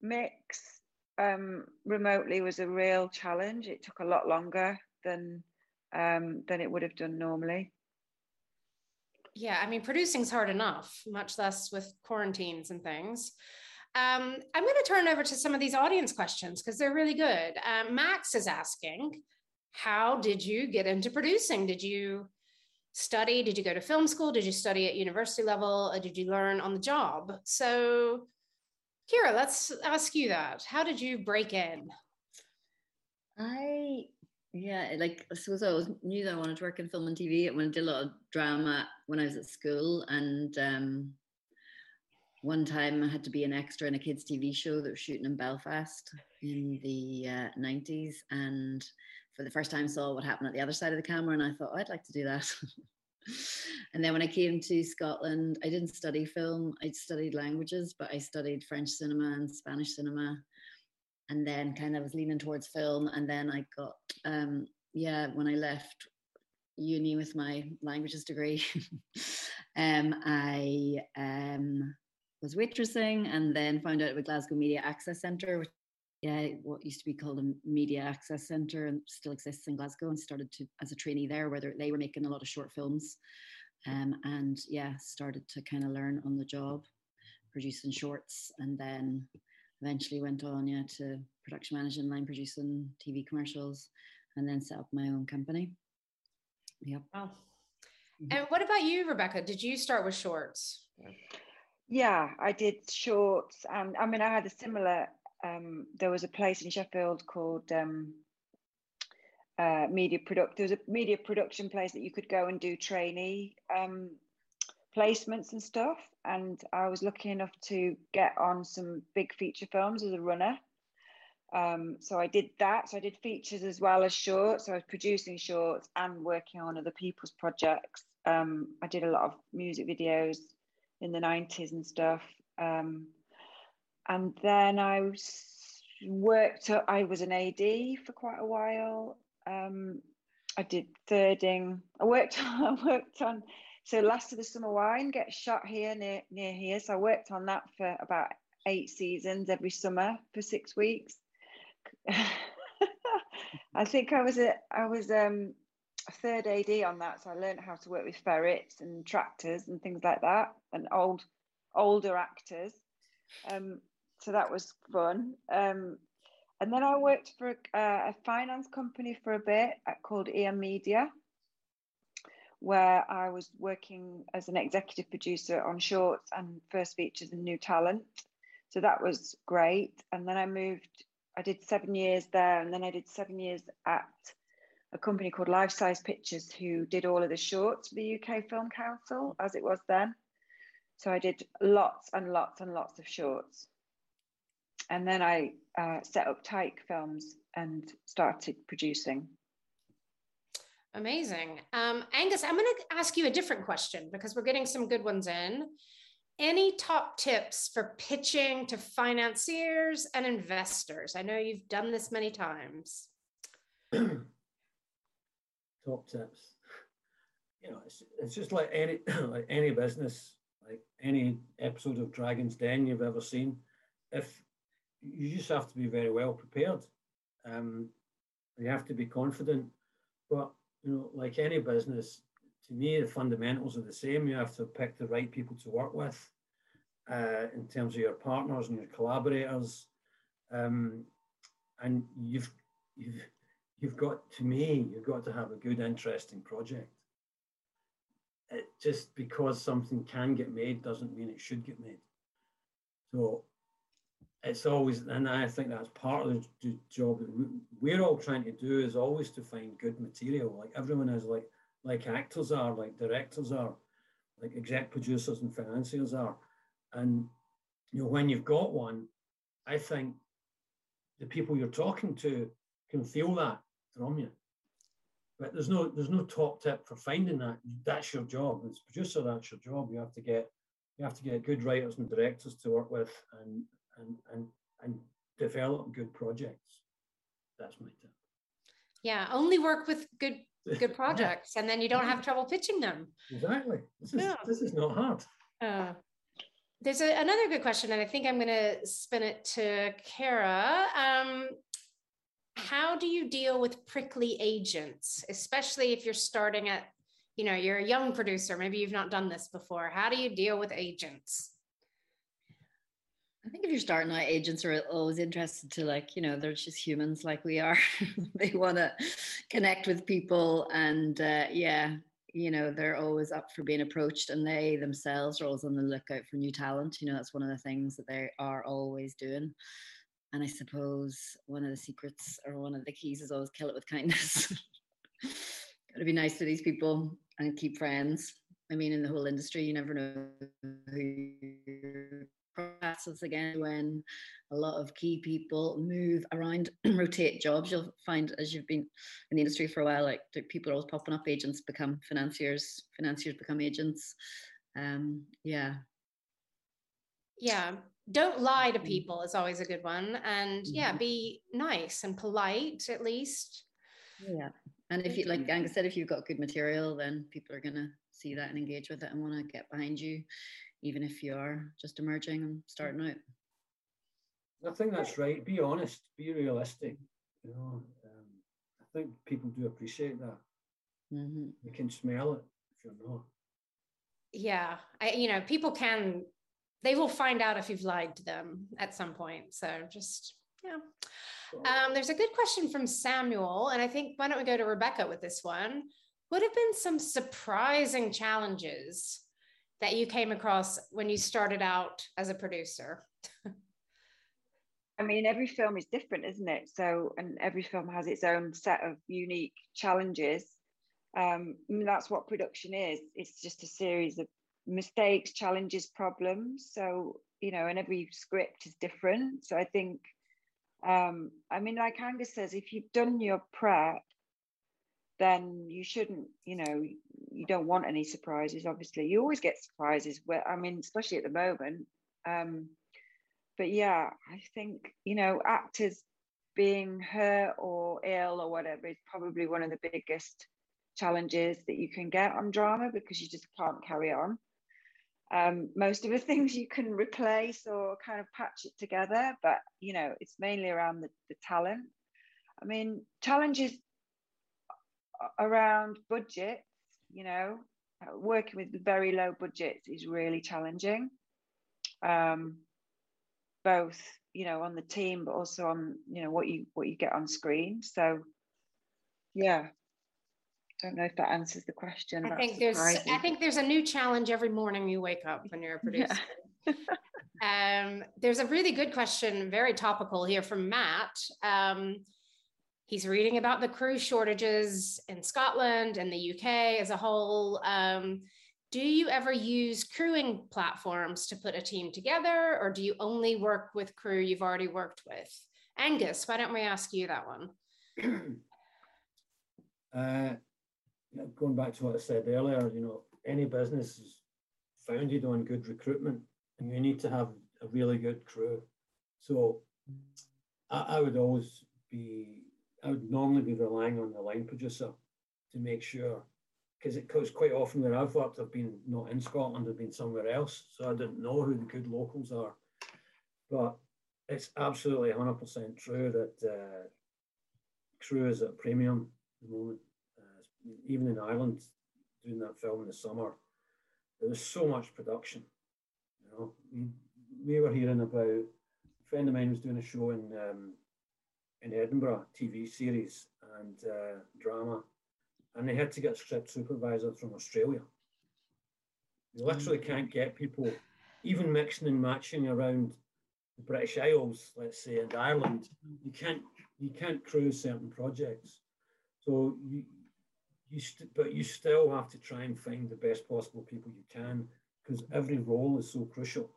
mix um, remotely was a real challenge. It took a lot longer than um, than it would have done normally yeah, I mean, producing's hard enough, much less with quarantines and things. Um, I'm going to turn over to some of these audience questions because they're really good. Um, Max is asking, how did you get into producing? Did you study? Did you go to film school? Did you study at university level? Or did you learn on the job? So, Ciara, let's ask you that. How did you break in? I yeah, like I suppose I was, knew that I wanted to work in film and TV. I did a lot of drama when I was at school, and um, one time I had to be an extra in a kids' TV show that was shooting in Belfast in the uh, 90s, and for the first time saw what happened at the other side of the camera, and I thought oh, I'd like to do that. and then when I came to Scotland, I didn't study film; I studied languages, but I studied French cinema and Spanish cinema and then kind of was leaning towards film and then i got um yeah when i left uni with my languages degree um i um was waitressing and then found out about glasgow media access centre which yeah, what used to be called a media access center and still exists in Glasgow and started to as a trainee there where they were making a lot of short films. Um, and yeah, started to kind of learn on the job, producing shorts and then eventually went on yeah to production managing, line producing TV commercials and then set up my own company. Yep. Wow. Mm-hmm. And what about you, Rebecca? Did you start with shorts? Yeah, I did shorts. And I mean, I had a similar um, there was a place in Sheffield called um, uh, Media Product. There was a media production place that you could go and do trainee um, placements and stuff. And I was lucky enough to get on some big feature films as a runner. Um, so I did that. So I did features as well as shorts. So I was producing shorts and working on other people's projects. Um, I did a lot of music videos in the 90s and stuff. Um, and then I worked. I was an AD for quite a while. Um, I did thirding. I worked. I worked on. So last of the summer wine gets shot here near near here. So I worked on that for about eight seasons every summer for six weeks. I think I was a I was um, a third AD on that, so I learned how to work with ferrets and tractors and things like that, and old older actors. Um, so that was fun. Um, and then I worked for a, a, finance company for a bit called EM Media, where I was working as an executive producer on shorts and first features and new talent. So that was great. And then I moved, I did seven years there, and then I did seven years at a company called Life Size Pictures, who did all of the shorts for the UK Film Council, as it was then. So I did lots and lots and lots of shorts and then I uh, set up Tyke Films and started producing. Amazing. Um, Angus, I'm going to ask you a different question because we're getting some good ones in. Any top tips for pitching to financiers and investors? I know you've done this many times. top tips. You know, it's, it's just like any like any business, like any episode of Dragon's Den you've ever seen. If you just have to be very well prepared. Um, you have to be confident. But you know, like any business, to me, the fundamentals are the same. You have to pick the right people to work with, uh, in terms of your partners and your collaborators, um, and you've you've you've got to me, you've got to have a good, interesting project. It, just because something can get made doesn't mean it should get made. So it's always, and I think that's part of the job that we're all trying to do is always to find good material. Like everyone is, like like actors are, like directors are, like exec producers and financiers are, and you know when you've got one, I think the people you're talking to can feel that from you. But there's no there's no top tip for finding that. That's your job. As producer, that's your job. You have to get you have to get good writers and directors to work with and and and and develop good projects. That's my tip. Yeah, only work with good good projects, and then you don't have trouble pitching them. Exactly. This is yeah. this is not hard. Uh, there's a, another good question, and I think I'm going to spin it to Ciara. Um, how do you deal with prickly agents, especially if you're starting at, you know, you're a young producer, maybe you've not done this before. How do you deal with agents? I think if you're starting out, agents are always interested to like, you know, they're just humans like we are. they want to connect with people, and uh, yeah, you know, they're always up for being approached, and they themselves are always on the lookout for new talent. You know, that's one of the things that they are always doing. And I suppose one of the secrets or one of the keys is always kill it with kindness. Got to be nice to these people and keep friends. I mean, in the whole industry, you never know who process again when a lot of key people move around rotate jobs. You'll find as you've been in the industry for a while like people are always popping up. Agents become financiers financiers become agents. Um yeah. Yeah. Don't lie to mm. people is always a good one. And yeah mm-hmm. be nice and polite at least. Yeah. And if you like angus said if you've got good material then people are going to see that and engage with it and want to get behind you even if you're just emerging and starting out. I think that's right. Be honest, be realistic. You know, um, I think people do appreciate that. Mm-hmm. They can smell it if you're not. Yeah, I, you know, people can. They will find out if you've lied to them at some point. So just yeah. Um, there's a good question from Samuel, and I think why don't we go to Rebecca with this one? What have been some surprising challenges that you came across when you started out as a producer? I mean, every film is different, isn't it? So, and every film has its own set of unique challenges. Um, that's what production is. It's just a series of mistakes, challenges, problems. So, you know, and every script is different. So, I think, um, I mean, like Angus says, if you've done your prep, then you shouldn't, you know, you don't want any surprises. Obviously, you always get surprises. Where I mean, especially at the moment. Um, but yeah, I think you know, actors being hurt or ill or whatever is probably one of the biggest challenges that you can get on drama because you just can't carry on. Um, most of the things you can replace or kind of patch it together, but you know, it's mainly around the, the talent. I mean, challenges around budgets, you know, working with very low budgets is really challenging. Um, both, you know, on the team, but also on, you know, what you what you get on screen. So, yeah, don't know if that answers the question. I That's think there's surprising. I think there's a new challenge every morning you wake up when you're a producer. Yeah. um, there's a really good question, very topical here from Matt. Um, he's reading about the crew shortages in Scotland and the UK as a whole. Um, do you ever use crewing platforms to put a team together, or do you only work with crew you've already worked with? Angus, why don't we ask you that one? uh, going back to what I said earlier, you know, any business is founded on good recruitment, and you need to have a really good crew. So I, I would always be, I would normally be relying on the line producer to make sure because it goes quite often where I've worked, I've been not in Scotland, I've been somewhere else, so I didn't know who the good locals are. But it's absolutely 100% true that uh, crew is at a premium at the moment. Uh, even in Ireland, doing that film in the summer, there was so much production. You know, we, we were hearing about a friend of mine was doing a show in um, in Edinburgh, TV series and uh, drama and they had to get script supervisors from Australia. You literally mm. can't get people, even mixing and matching around the British Isles, let's say, and Ireland. You can't you can't crew certain projects. So you you st- but you still have to try and find the best possible people you can because every role is so crucial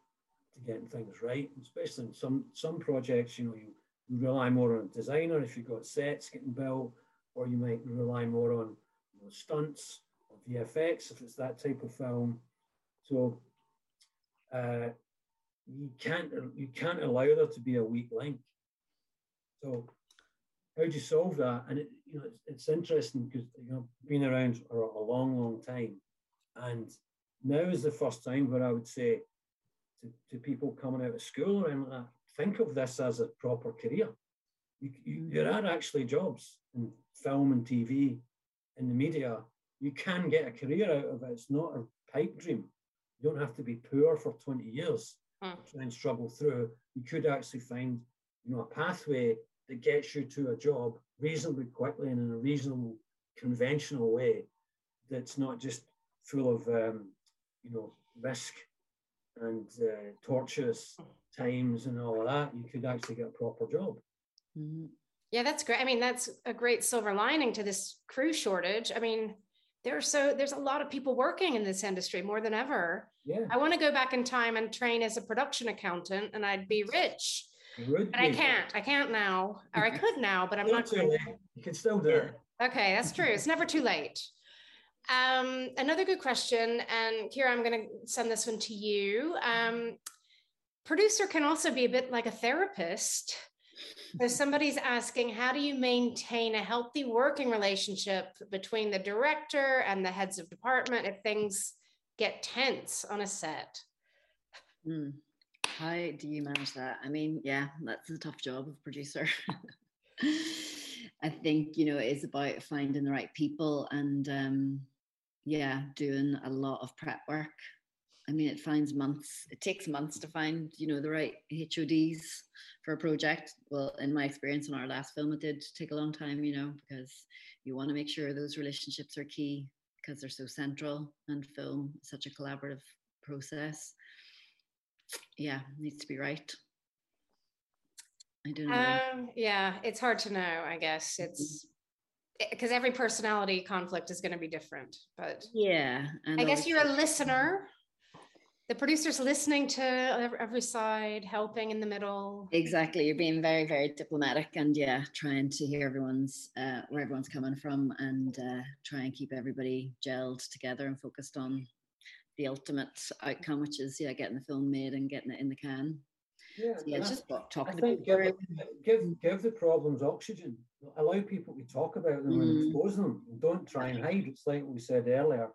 to getting things right. Especially in some some projects, you know, you rely more on designer if you've got sets getting built, or you might rely more on know, stunts or VFX if it's that type of film. So uh, you can't you can't allow there to be a weak link. So how do you solve that? And it, you know, it's, it's interesting because you know, been around for a long, long time, and now is the first time where I would say to, to people coming out of school anything like that, think of this as a proper career. You, you, there are actually jobs in film and TV in the media, you can get a career out of it. It's not a pipe dream. You don't have to be poor for 20 years mm. and struggle through. You could actually find, you know, a pathway that gets you to a job reasonably quickly and in a reasonable, conventional way that's not just full of, um, you know, risk and uh, torturous times and all of that. You could actually get a proper job. Mm-hmm. Yeah, that's great. I mean, that's a great silver lining to this crew shortage. I mean, there's so there's a lot of people working in this industry more than ever. Yeah. I want to go back in time and train as a production accountant and I'd be rich. but I can't. I can't now. Or I could now, but I'm not going to. You can still do it. Okay, that's true. It's never too late. Um, another good question, and Ciara, I'm going to send this one to you. Um, producer can also be a bit like a therapist. So somebody's asking, how do you maintain a healthy working relationship between the director and the heads of department if things get tense on a set? Mm. how do you manage that? I mean, yeah, that's a tough job of producer. I think you know it is about finding the right people and um, yeah, doing a lot of prep work. I mean, it finds months. It takes months to find you know the right HODs for a project. Well, in my experience on our last film, it did take a long time, you know, because you want to make sure those relationships are key because they're so central and film is such a collaborative process. Yeah, needs to be right. I don't know. Um, yeah, it's hard to know, I guess. It's because mm-hmm. every personality conflict is going to be different. But yeah, I guess you're a listener. The producer's listening to every side, helping in the middle. Exactly, you're being very, very diplomatic, and yeah, trying to hear everyone's uh, where everyone's coming from, and uh, try and keep everybody gelled together and focused on the ultimate outcome, which is yeah, getting the film made and getting it in the can. Yeah, so yeah, it's just talking about give, give give the problems oxygen. Allow people to talk about them mm. and expose them. Don't try and hide. It's like we said earlier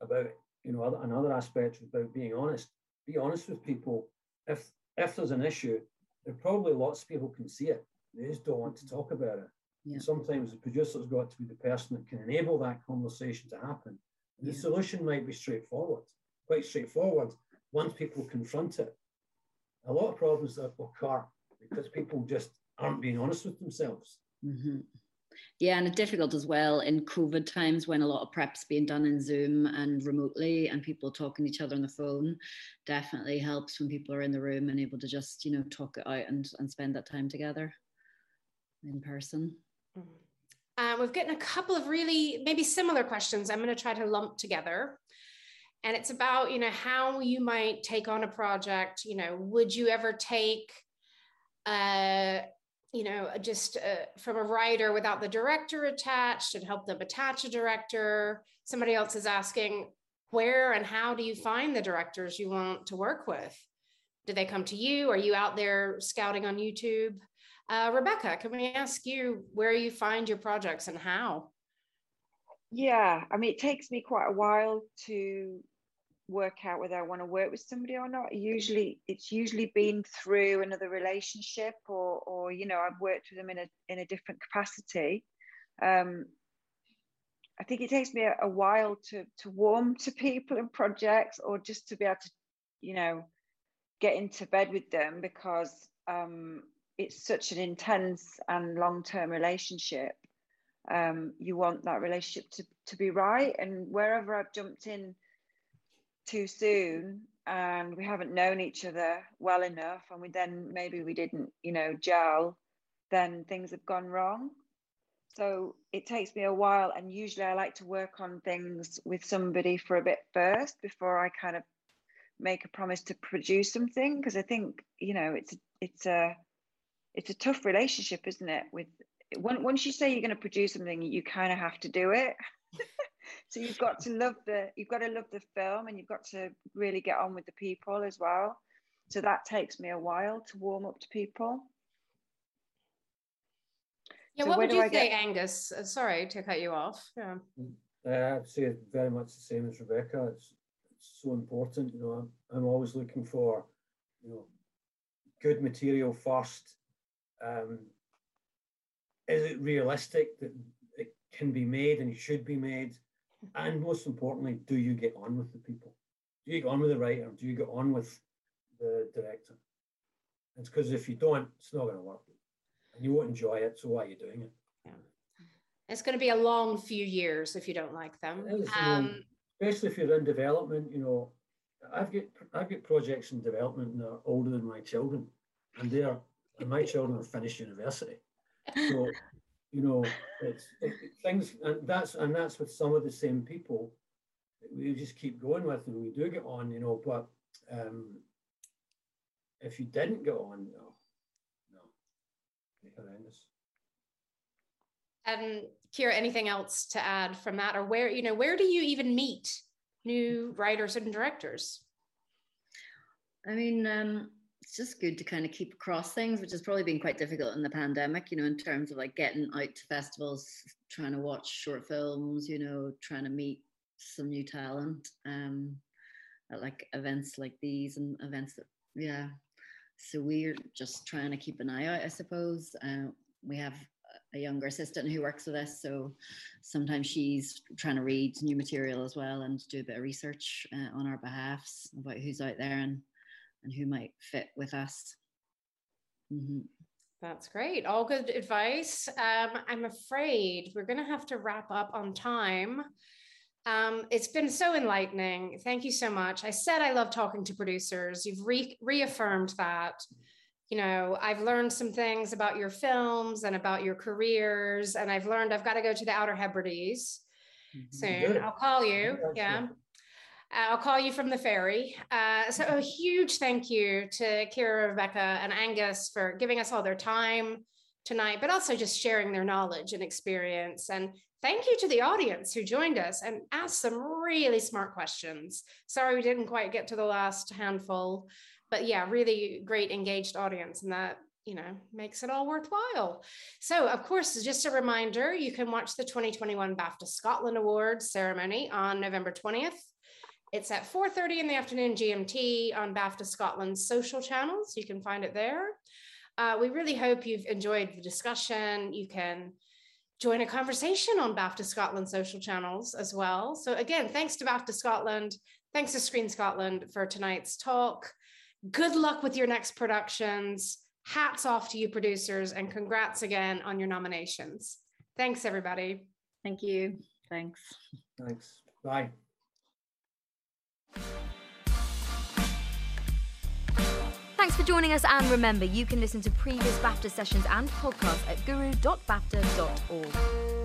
about you know another aspect about being honest. Be honest with people. If if there's an issue, there probably lots of people can see it. They just don't want to talk about it. Yeah. Sometimes the producer's got to be the person that can enable that conversation to happen. And the solution might be straightforward, quite straightforward, once people confront it a lot of problems that occur because people just aren't being honest with themselves. Mm-hmm. Yeah, and it's difficult as well in COVID times when a lot of prep's being done in Zoom and remotely, and people talking to each other on the phone. Definitely helps when people are in the room and able to just you know talk it out and and spend that time together in person. Mm-hmm. Uh, we've gotten a couple of really maybe similar questions. I'm going to try to lump together and it's about you know how you might take on a project you know would you ever take uh you know just uh, from a writer without the director attached and help them attach a director? Somebody else is asking where and how do you find the directors you want to work with? Do they come to you? Are you out there scouting on youtube? Uh, rebecca can we ask you where you find your projects and how? Yeah i mean it takes me quite a while to work out whether I want to work with somebody or not. Usually, it's usually been through another relationship, or or you know, I've worked with them in a in a different capacity. Um, I think it takes me a, a while to to warm to people and projects, or just to be able to, you know, get into bed with them because um, it's such an intense and long term relationship. Um, you want that relationship to, to be right. And wherever I've jumped in too soon and we haven't known each other well enough and we then maybe we didn't you know gel then things have gone wrong. So it takes me a while and usually i like to work on things with somebody for a bit first before i kind of make a promise to produce something because i think you know it's it's a it's a tough relationship isn't it with once you say you're going to produce something you kind of have to do it so you've got to love the you've got to love the film and you've got to really get on with the people as well. So that takes me a while to warm up to people. Yeah so what would you say get... angus? Uh, sorry to cut you off. Yeah. Uh, i'd say very much the same as rebecca. It's, it's so important you know. I'm, I'm always looking for you know good material first. Um, is it realistic that it can be made and it should be made and most importantly, do you get on with the people? Do you get on with the writer? Do you get on with the director? It's because if you don't, it's not going to work. And you won't enjoy it. So why are you doing it? Yeah. It's going to be a long few years if you don't like them. Is, um, you know, especially if you're in development, you know, I've got I've got projects in development that are older than my children, and they're and my children have finished university. So you know, it's it, things, and that's and that's with some of the same people. We just keep going with, and we do get on, you know. But um, if you didn't go on, no, no, horrendous. And Ciara, anything else to add from that, or where you know, where do you even meet new writers and directors? I mean, um, it's just good to kind of keep across things, which has probably been quite difficult in the pandemic, you know, in terms of like getting out to festivals, trying to watch short films, you know, trying to meet some new talent um, at like events like these and events that yeah. So we're just trying to keep an eye out, I suppose. Uh, we have a younger assistant who works with us, so sometimes she's trying to read new material as well and do a bit of research uh, on our behalfs about who's out there and and who might fit with us. Mm-hmm. That's great. All good advice. Um, I'm afraid we're going to have to wrap up on time. Um, it's been so enlightening. Thank you so much. I said I love talking to producers. You've re- reaffirmed that. You know, I've learned some things about your films and about your careers, and I've learned I've got to go to the Outer Hebrides mm-hmm. soon. I'll call you. Yeah. I'll call you from the ferry. Uh, so a huge thank you to Ciara, Rebecca, and Angus for giving us all their time tonight, but also just sharing their knowledge and experience. And thank you to the audience who joined us and asked some really smart questions. Sorry we didn't quite get to the last handful, but yeah, really great engaged audience, and that you know makes it all worthwhile. So, of course, just a reminder, you can watch the 2021 BAFTA Scotland Awards ceremony on November 20th it's at 4.30 in the afternoon GMT on BAFTA Scotland's social channels. You can find it there. Uh, we really hope you've enjoyed the discussion. You can join a conversation on BAFTA Scotland social channels as well. So again, thanks to BAFTA Scotland. Thanks to Screen Scotland for tonight's talk. Good luck with your next productions. Hats off to you producers and congrats again on your nominations. Thanks everybody. Thank you. Thanks. Thanks. Bye. Thanks for joining us, and remember, you can listen to previous BAFTA sessions and podcasts at guru.bafta.org.